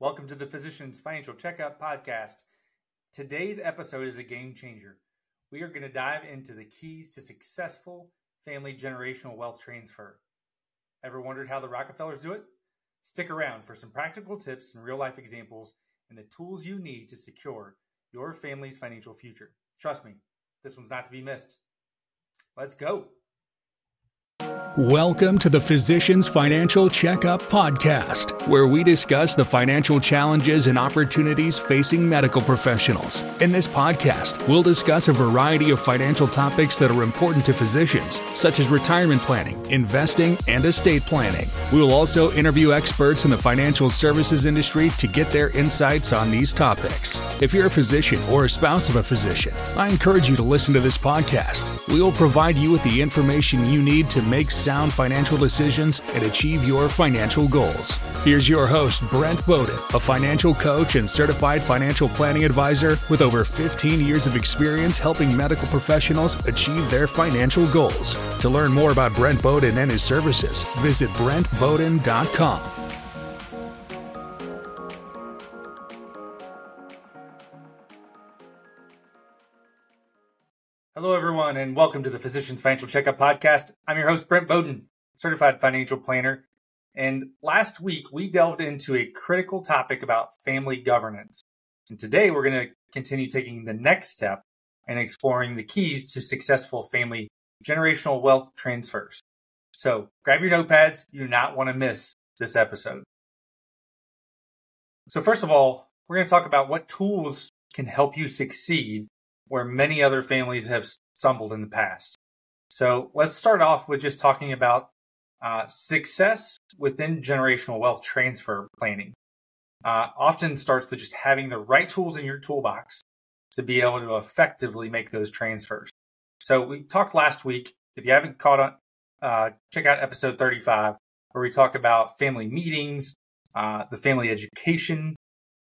Welcome to the Physician's Financial Checkup Podcast. Today's episode is a game changer. We are going to dive into the keys to successful family generational wealth transfer. Ever wondered how the Rockefellers do it? Stick around for some practical tips and real life examples and the tools you need to secure your family's financial future. Trust me, this one's not to be missed. Let's go. Welcome to the Physicians Financial Checkup Podcast, where we discuss the financial challenges and opportunities facing medical professionals. In this podcast, we'll discuss a variety of financial topics that are important to physicians, such as retirement planning, investing, and estate planning. We will also interview experts in the financial services industry to get their insights on these topics. If you're a physician or a spouse of a physician, I encourage you to listen to this podcast. We will provide you with the information you need to make sound financial decisions and achieve your financial goals. Here's your host, Brent Boden, a financial coach and certified financial planning advisor with over 15 years of experience helping medical professionals achieve their financial goals. To learn more about Brent Boden and his services, visit BrentBoden.com. Hello, everyone, and welcome to the Physicians Financial Checkup Podcast. I'm your host, Brent Boden, certified financial planner. And last week, we delved into a critical topic about family governance. And today, we're going to continue taking the next step and exploring the keys to successful family generational wealth transfers. So grab your notepads. You do not want to miss this episode. So, first of all, we're going to talk about what tools can help you succeed where many other families have stumbled in the past. So let's start off with just talking about uh, success within generational wealth transfer planning. Uh, often starts with just having the right tools in your toolbox to be able to effectively make those transfers. So we talked last week. If you haven't caught on, uh, check out episode 35, where we talk about family meetings, uh, the family education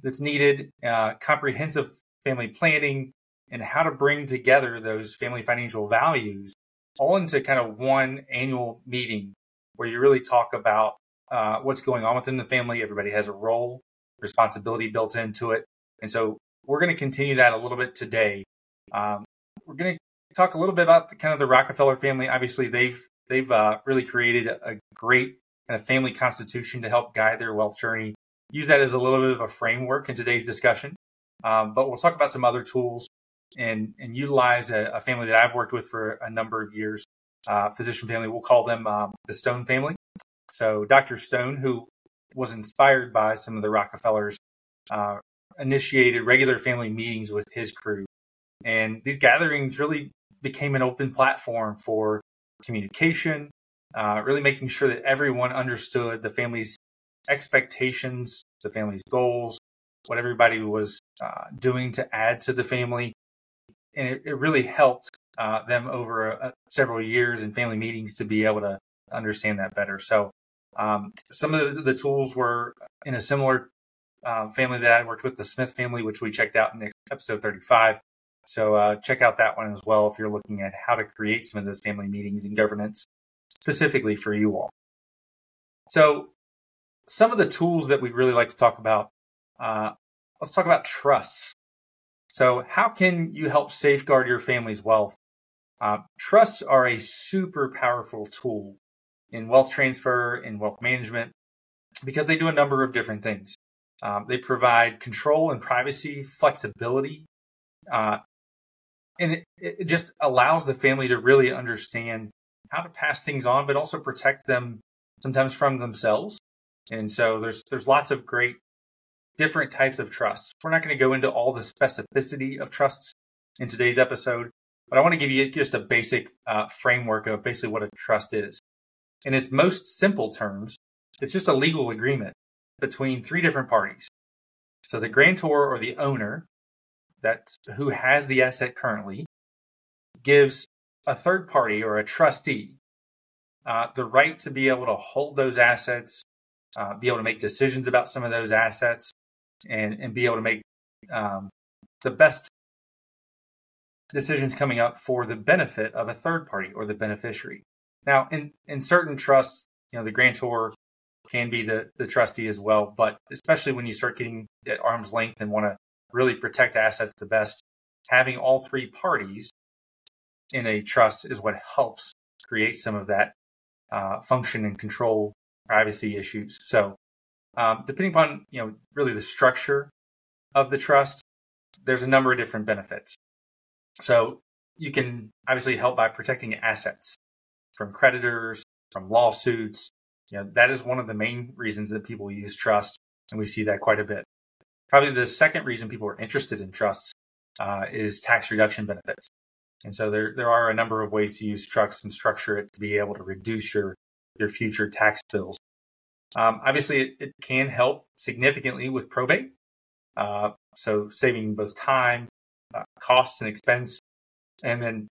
that's needed, uh, comprehensive family planning, and how to bring together those family financial values all into kind of one annual meeting where you really talk about uh, what's going on within the family. Everybody has a role, responsibility built into it. And so we're going to continue that a little bit today. Um, we're going to talk a little bit about the kind of the Rockefeller family. Obviously, they've they've uh, really created a great kind of family constitution to help guide their wealth journey. Use that as a little bit of a framework in today's discussion. Um, but we'll talk about some other tools and and utilize a, a, family that I've worked with for a number of years, uh, physician family. We'll call them um, the Stone family. So Dr. Stone, who was inspired by some of the Rockefellers, uh, initiated regular family meetings with his crew, and these gatherings really became an open platform for communication, uh, really making sure that everyone understood the family's expectations, the family's goals, what everybody was uh, doing to add to the family, and it, it really helped uh, them over uh, several years in family meetings to be able to understand that better. So um, some of the, the, tools were in a similar uh, family that I worked with, the Smith family, which we checked out in episode 35. So uh, check out that one as well if you're looking at how to create some of those family meetings and governance specifically for you all. So some of the tools that we really like to talk about, uh, let's talk about trusts. So, how can you help safeguard your family's wealth? Uh, trusts are a super powerful tool in wealth transfer and wealth management because they do a number of different things. Um, they provide control and privacy, flexibility, uh, and it, it just allows the family to really understand how to pass things on, but also protect them sometimes from themselves. And so there's there's lots of great different types of trusts. We're not going to go into all the specificity of trusts in today's episode, but I want to give you just a basic uh, framework of basically what a trust is. In its most simple terms, it's just a legal agreement between three different parties. So the grantor or the owner that who has the asset currently gives a third party or a trustee uh, the right to be able to hold those assets, uh, be able to make decisions about some of those assets, and and be able to make um, the best decisions coming up for the benefit of a third party or the beneficiary. Now, in in certain trusts, you know, the grantor can be the, the trustee as well. But especially when you start getting at arm's length and want to really protect assets the best, having all three parties in a trust is what helps create some of that uh, function and control privacy issues. So, um, depending upon you know really the structure of the trust, there's a number of different benefits. So you can obviously help by protecting assets from creditors, from lawsuits. You know that is one of the main reasons that people use trust, and we see that quite a bit. Probably the second reason people are interested in trusts uh, is tax reduction benefits. And so there, there are a number of ways to use trusts and structure it to be able to reduce your, your future tax bills. Um, obviously, it, it, can help significantly with probate. Uh, so saving both time, uh, cost, and expense, and then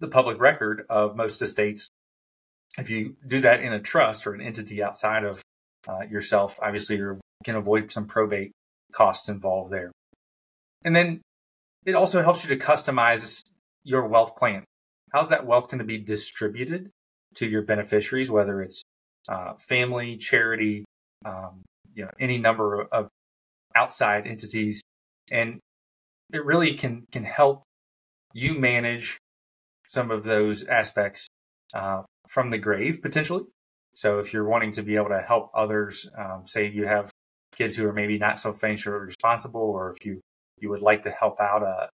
the public record of most estates. If you do that in a trust or an entity outside of uh, yourself, obviously you can avoid some probate costs involved there. And then it also helps you to customize your wealth plan. How's that wealth going to be distributed to your beneficiaries, whether it's uh, family, charity, um, you know, any number of outside entities, and it really can can help you manage some of those aspects uh, from the grave potentially. So if you're wanting to be able to help others, um, say you have kids who are maybe not so financially responsible, or if you you would like to help out a,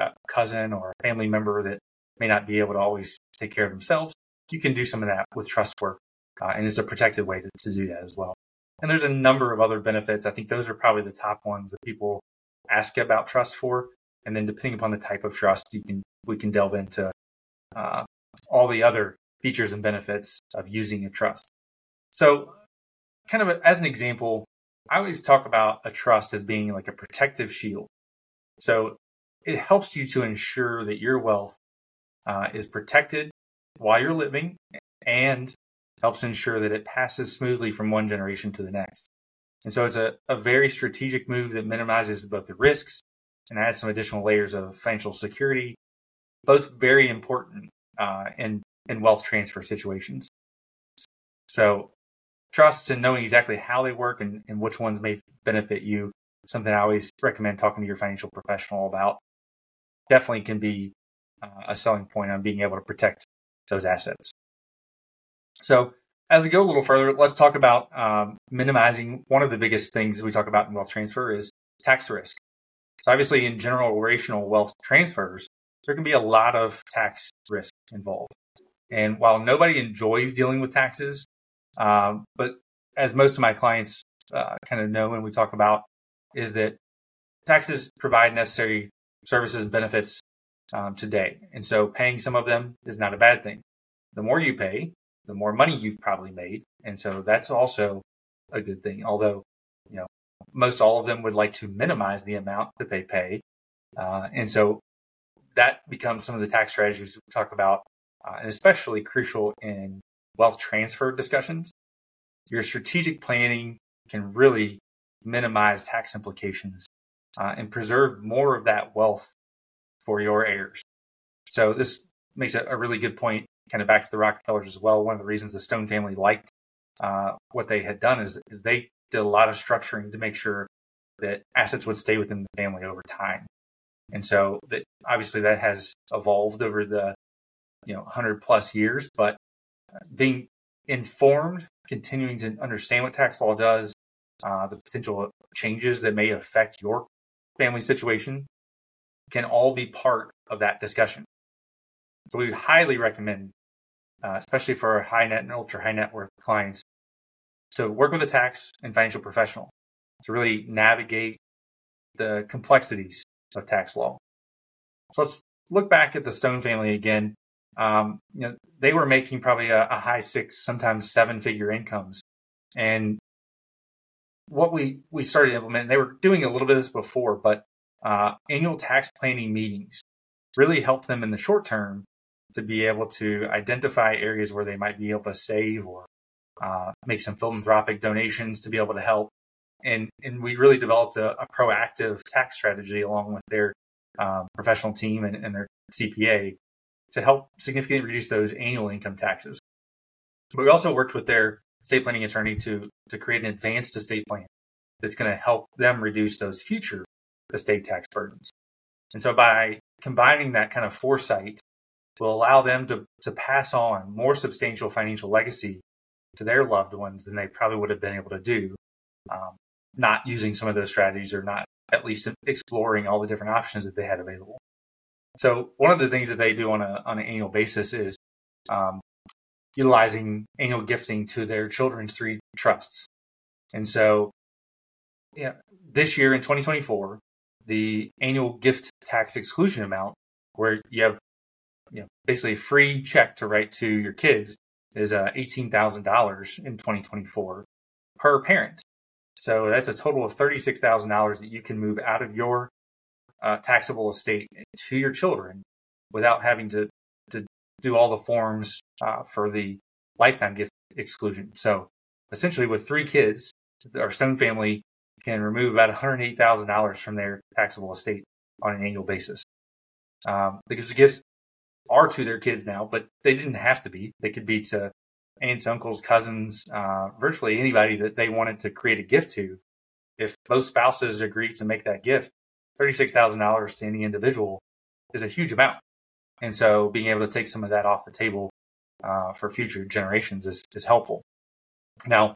a cousin or a family member that may not be able to always take care of themselves, you can do some of that with trust work. Uh, and it's a protected way to, to do that as well. And there's a number of other benefits. I think those are probably the top ones that people ask about trust for. And then depending upon the type of trust, you can we can delve into uh, all the other features and benefits of using a trust. So, kind of a, as an example, I always talk about a trust as being like a protective shield. So it helps you to ensure that your wealth uh, is protected while you're living and helps ensure that it passes smoothly from one generation to the next. And so it's a, a very strategic move that minimizes both the risks and adds some additional layers of financial security, both very important uh, in, in wealth transfer situations. So trust and knowing exactly how they work and, and which ones may benefit you something I always recommend talking to your financial professional about. Definitely can be uh, a selling point on being able to protect those assets. So, as we go a little further, let's talk about um, minimizing. One of the biggest things we talk about in wealth transfer is tax risk. So, obviously, in general generational wealth transfers, there can be a lot of tax risk involved. And while nobody enjoys dealing with taxes, um, but as most of my clients uh, kind of know when we talk about is that taxes provide necessary services and benefits um, today. And so paying some of them is not a bad thing. The more you pay, the more money you've probably made. And so that's also a good thing. Although, you know, most all of them would like to minimize the amount that they pay. Uh, and so that becomes some of the tax strategies we talk about, uh, and especially crucial in wealth transfer discussions. Your strategic planning can really minimize tax implications uh, and preserve more of that wealth for your heirs. So this makes a, a, really good point, kind of back to the Rockefellers as well. One of the reasons the Stone family liked uh, what they had done is, is they did a lot of structuring to make sure that assets would stay within the family over time. And so that obviously that has evolved over the you know 100 plus years, but being informed, continuing to understand what tax law does, uh, the potential changes that may affect your family situation can all be part of that discussion. So we highly recommend, uh, especially for high net and ultra high net worth clients, to work with a tax and financial professional to really navigate the complexities of tax law. So let's look back at the Stone family again. Um, you know, they were making probably a, a high six, sometimes seven figure incomes. And what we we started implementing, they were doing a little bit of this before, but uh, annual tax planning meetings really helped them in the short term to be able to identify areas where they might be able to save or uh, make some philanthropic donations to be able to help. And and we really developed a, a proactive tax strategy along with their um, professional team and, and their CPA to help significantly reduce those annual income taxes. But we also worked with their estate planning attorney to to create an advanced estate plan that's going to help them reduce those future estate tax burdens. And so by combining that kind of foresight will allow them to, to pass on more substantial financial legacy to their loved ones than they probably would have been able to do, um, not using some of those strategies or not at least exploring all the different options that they had available. So one of the things that they do on a on an annual basis is um, utilizing annual gifting to their children's three trusts. And so, yeah, this year in 2024, the annual gift tax exclusion amount, where you have you know, basically a free check to write to your kids, is uh, $18,000 in 2024 per parent. So that's a total of $36,000 that you can move out of your uh, taxable estate to your children without having to, to do all the forms uh, for the lifetime gift exclusion. So essentially, with three kids, our Stone family can remove about $108,000 from their taxable estate on an annual basis. Um, because the gifts are to their kids now, but they didn't have to be. They could be to aunts, uncles, cousins, uh, virtually anybody that they wanted to create a gift to. If both spouses agree to make that gift, $36,000 to any individual is a huge amount. And so being able to take some of that off the table uh, for future generations is, is helpful. Now,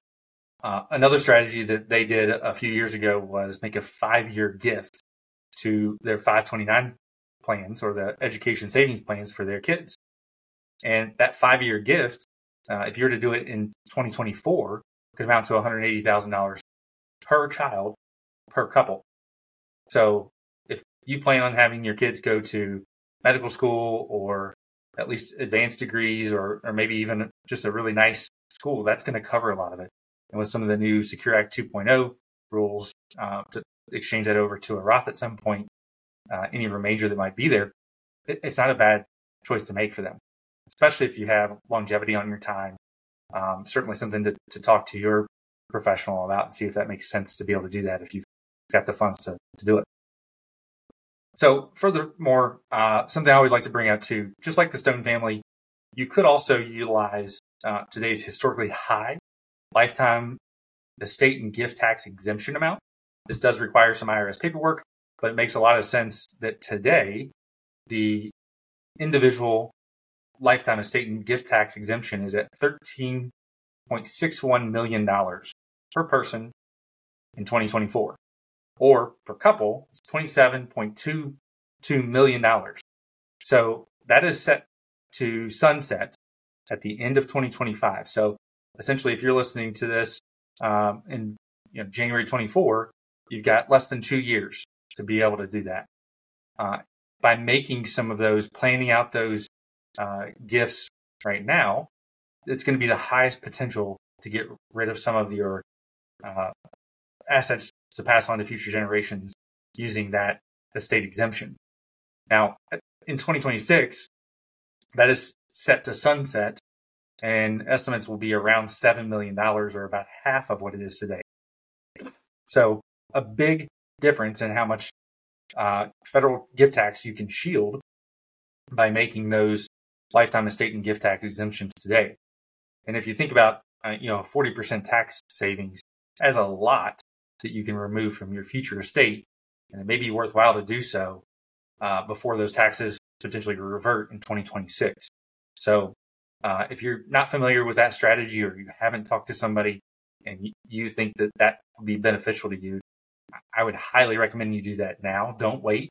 uh, another strategy that they did a few years ago was make a five year gift to their 529 plans or the education savings plans for their kids. And that five year gift, uh, if you were to do it in 2024, could amount to $180,000 per child per couple. So if you plan on having your kids go to medical school or at least advanced degrees or, or maybe even just a really nice school, that's going to cover a lot of it. And with some of the new Secure Act 2.0 rules uh, to exchange that over to a Roth at some point, uh, any remainder that might be there, it, it's not a bad choice to make for them, especially if you have longevity on your time. Um, certainly something to, to talk to your professional about and see if that makes sense to be able to do that if you've got the funds to, to do it. So, furthermore, uh, something I always like to bring up too, just like the Stone family, you could also utilize uh, today's historically high lifetime estate and gift tax exemption amount. This does require some IRS paperwork, but it makes a lot of sense that today the individual lifetime estate and gift tax exemption is at $13.61 million per person in 2024 or per couple, it's $27.22 million. So that is set to sunset at the end of 2025. So essentially, if you're listening to this um, in you know, January 24, you've got less than two years to be able to do that. Uh, by making some of those, planning out those uh, gifts right now, it's going to be the highest potential to get rid of some of your uh, assets to pass on to future generations using that estate exemption. Now, in 2026, that is set to sunset, and estimates will be around $7 million or about half of what it is today. So, a big difference in how much uh, federal gift tax you can shield by making those lifetime estate and gift tax exemptions today. And if you think about, uh, you know, 40% tax savings as a lot that you can remove from your future estate. And it may be worthwhile to do so uh, before those taxes potentially revert in 2026. So uh, if you're not familiar with that strategy or you haven't talked to somebody and you think that that would be beneficial to you, I would highly recommend you do that now. Don't wait.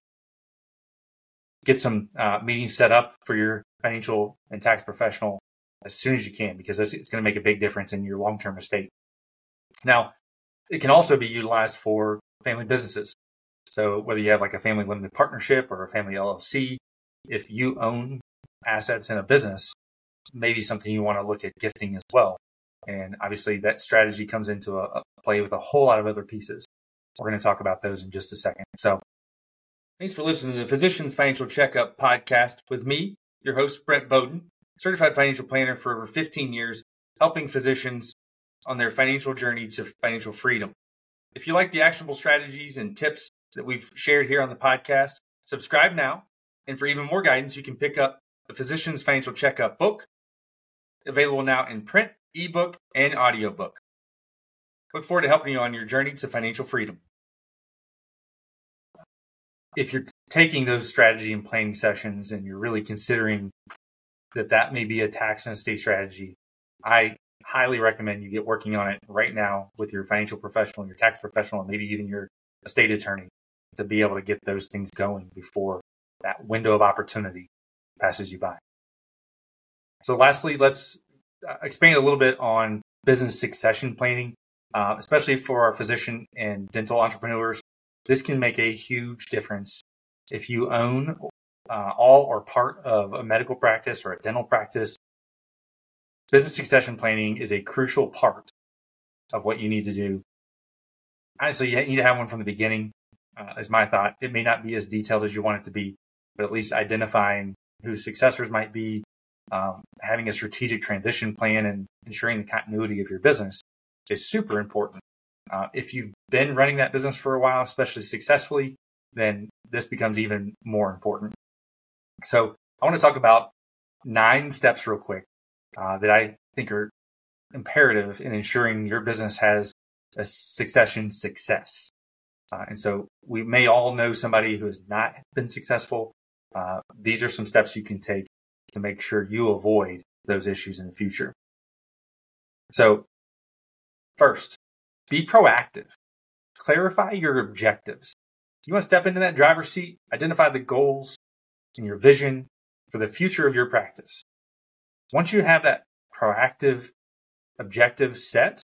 Get some uh, meetings set up for your financial and tax professional as soon as you can because it's going to make a big difference in your long term estate. Now, it can also be utilized for family businesses. So whether you have like a family limited partnership or a family LLC, if you own assets in a business, maybe something you want to look at gifting as well. And obviously that strategy comes into a, a play with a whole lot of other pieces. We're going to talk about those in just a second. So thanks for listening to the Physicians Financial Checkup podcast with me, your host, Brent Boden, certified financial planner for over 15 years, helping physicians on their financial journey to financial freedom. If you like the actionable strategies and tips that we've shared here on the podcast, subscribe now. And for even more guidance, you can pick up the Physician's Financial Checkup book, available now in print ebook, and audiobook. Look forward to helping you on your journey to financial freedom. If you're taking those strategy and planning sessions and you're really considering that that may be a tax and estate strategy, I highly recommend you get working on it right now with your financial professional, your tax professional, and maybe even your estate attorney to be able to get those things going before that window of opportunity passes you by. So, lastly, let's uh, expand a little bit on business succession planning, uh, especially for our physician and dental entrepreneurs. This can make a huge difference if you own uh, all or part of a medical practice or a dental practice. Business succession planning is a crucial part of what you need to do. Honestly, you need to have one from the beginning, uh, is my thought. It may not be as detailed as you want it to be, but at least identifying who successors might be, um, having a strategic transition plan, and ensuring the continuity of your business is super important. Uh, if you've been running that business for a while, especially successfully, then this becomes even more important. So, I want to talk about nine steps real quick uh, that I think are imperative in ensuring your business has a succession success. Uh, and so we may all know somebody who has not been successful. Uh, these are some steps you can take to make sure you avoid those issues in the future. So, first, be proactive. Clarify your objectives. You want to step into that driver's seat, identify the goals and your vision for the future of your practice. Once you have that proactive objective set,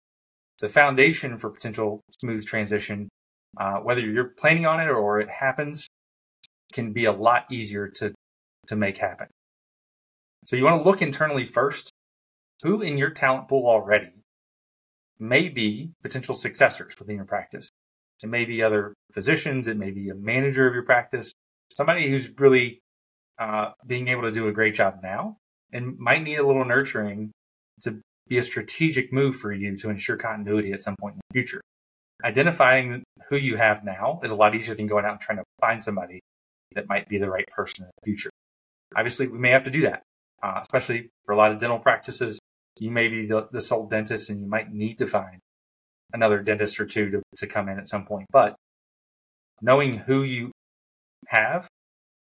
the foundation for potential smooth transition uh, whether you're planning on it or it happens, can be a lot easier to, to make happen. So you want to look internally first. Who in your talent pool already may be potential successors within your practice? It may be other physicians. It may be a manager of your practice, somebody who's really uh, being able to do a great job now and might need a little nurturing to be a strategic move for you to ensure continuity at some point in the future identifying who you have now is a lot easier than going out and trying to find somebody that might be the right person in the future. Obviously, we may have to do that, uh, especially for a lot of dental practices. You may be the, the sole dentist and you might need to find another dentist or two to, to come in at some point. But knowing who you have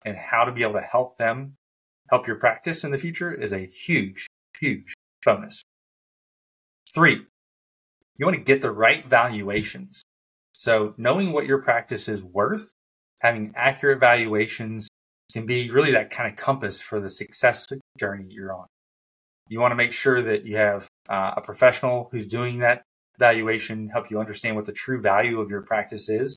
and how to be able to help them help your practice in the future is a huge, huge bonus. Three, you want to get the right valuations. So knowing what your practice is worth, having accurate valuations can be really that kind of compass for the success journey you're on. You want to make sure that you have uh, a professional who's doing that valuation, help you understand what the true value of your practice is,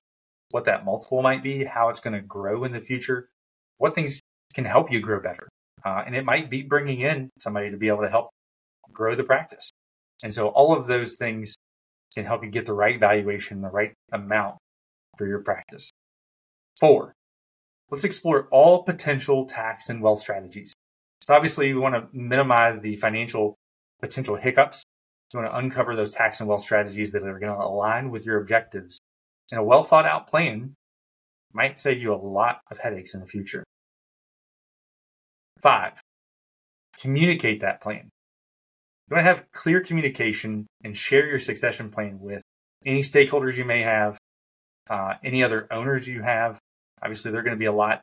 what that multiple might be, how it's going to grow in the future, what things can help you grow better. Uh, and it might be bringing in somebody to be able to help grow the practice. And so all of those things can help you get the right valuation, the right amount for your practice. Four, let's explore all potential tax and wealth strategies. So obviously we want to minimize the financial potential hiccups. So we want to uncover those tax and wealth strategies that are going to align with your objectives. And a well thought out plan might save you a lot of headaches in the future. Five, communicate that plan. You want to have clear communication and share your succession plan with any stakeholders you may have, uh, any other owners you have. Obviously, they're going to be a lot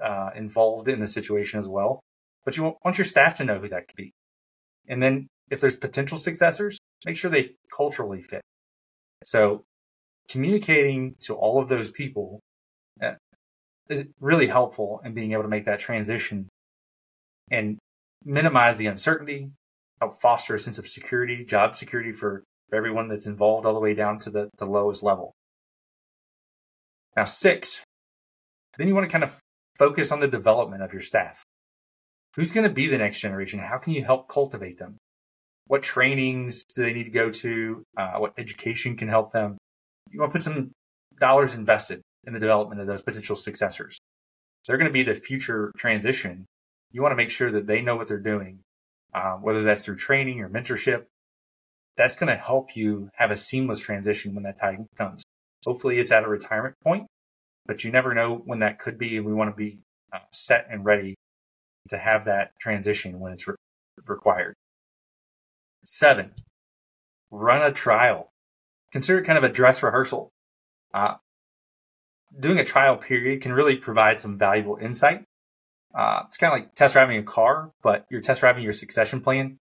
uh, involved in the situation as well, but you want your staff to know who that could be. And then if there's potential successors, make sure they culturally fit. So communicating to all of those people uh, is really helpful in being able to make that transition and minimize the uncertainty, help foster a sense of security, job security for, everyone that's involved all the way down to the, the lowest level. Now, six, then you want to kind of focus on the development of your staff. Who's going to be the next generation? How can you help cultivate them? What trainings do they need to go to? Uh, what education can help them? You want to put some dollars invested in the development of those potential successors. They're going to be the future transition. You want to make sure that they know what they're doing um, whether that's through training or mentorship. That's going to help you have a seamless transition when that time comes. Hopefully, it's at a retirement point, but you never know when that could be. And we want to be uh, set and ready to have that transition when it's re- required. Seven, run a trial. Consider it kind of a dress rehearsal. Uh, doing a trial period can really provide some valuable insight. Uh, it's kind of like test driving a car, but you're test driving your succession plan.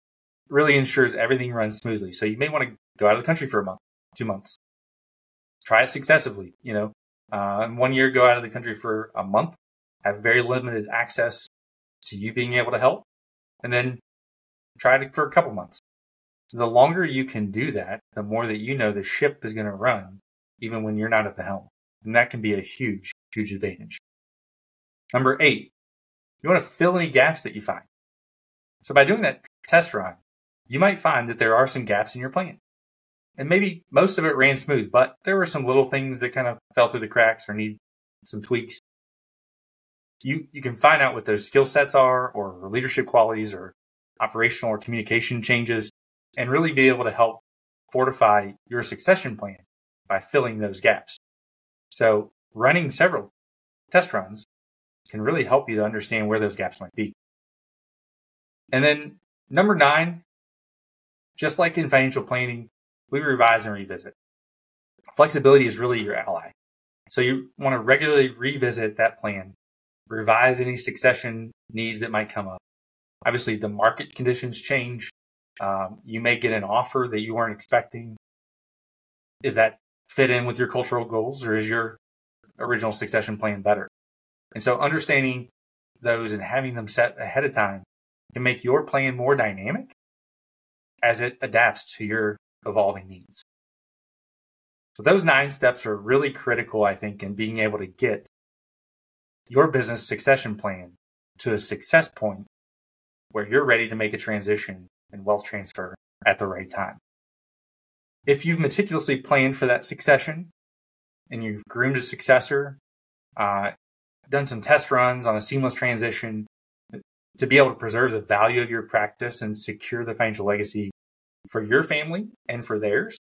Really ensures everything runs smoothly. So you may want to go out of the country for a month, two months. Try it successively. You know, uh, one year, go out of the country for a month, have very limited access to you being able to help, and then try it for a couple months. So the longer you can do that, the more that you know the ship is going to run, even when you're not at the helm. And that can be a huge, huge advantage. Number eight, you want to fill any gaps that you find. So by doing that test run, you might find that there are some gaps in your plan. And maybe most of it ran smooth, but there were some little things that kind of fell through the cracks or need some tweaks. You, you can find out what those skill sets are or leadership qualities or operational or communication changes and really be able to help fortify your succession plan by filling those gaps. So running several test runs can really help you to understand where those gaps might be. And then number nine, just like in financial planning, we revise and revisit. Flexibility is really your ally. So you want to regularly revisit that plan, revise any succession needs that might come up. Obviously, the market conditions change. Um, you may get an offer that you weren't expecting. Is that fit in with your cultural goals or is your original succession plan better? And so understanding those and having them set ahead of time can make your plan more dynamic as it adapts to your evolving needs. So those nine steps are really critical, I think, in being able to get your business succession plan to a success point where you're ready to make a transition and wealth transfer at the right time. If you've meticulously planned for that succession and you've groomed a successor, uh, done some test runs on a seamless transition to be able to preserve the value of your practice and secure the financial legacy for your family and for theirs,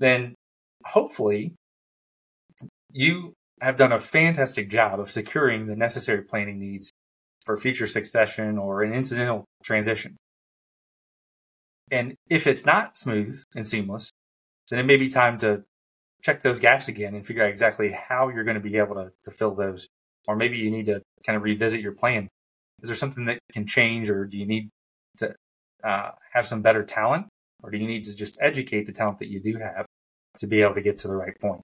then hopefully you have done a fantastic job of securing the necessary planning needs for future succession or an incidental transition. And if it's not smooth and seamless, then it may be time to check those gaps again and figure out exactly how you're going to be able to, to fill those. Or maybe you need to kind of revisit your plan. Is there something that can change, or do you need to uh, have some better talent or do you need to just educate the talent that you do have to be able to get to the right point?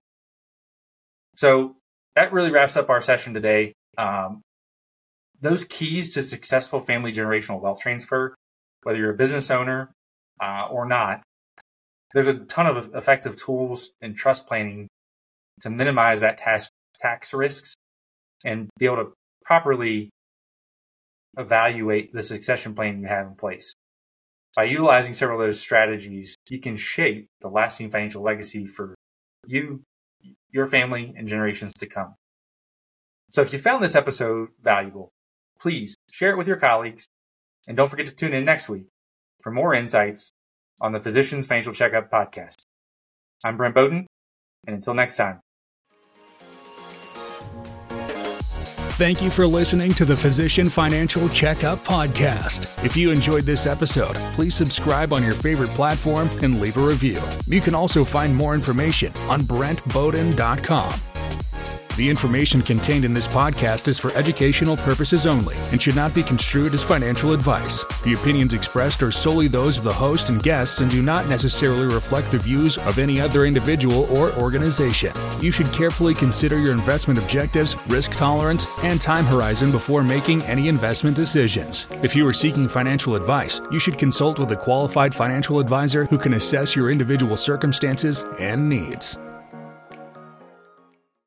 So that really wraps up our session today. Um, those keys to successful family generational wealth transfer, whether you're a business owner uh, or not, there's a ton of effective tools in trust planning to minimize that tax tax risks and be able to properly evaluate the succession plan you have in place. By utilizing several of those strategies, you can shape the lasting financial legacy for you, your family, and generations to come. So if you found this episode valuable, please share it with your colleagues and don't forget to tune in next week for more insights on the Physicians Financial Checkup podcast. I'm Brent Boden, and until next time. Thank you for listening to the Physician Financial Checkup Podcast. If you enjoyed this episode, please subscribe on your favorite platform and leave a review. You can also find more information on BrentBoden.com. The information contained in this podcast is for educational purposes only and should not be construed as financial advice. The opinions expressed are solely those of the host and guests and do not necessarily reflect the views of any other individual or organization. You should carefully consider your investment objectives, risk tolerance, and time horizon before making any investment decisions. If you are seeking financial advice, you should consult with a qualified financial advisor who can assess your individual circumstances and needs.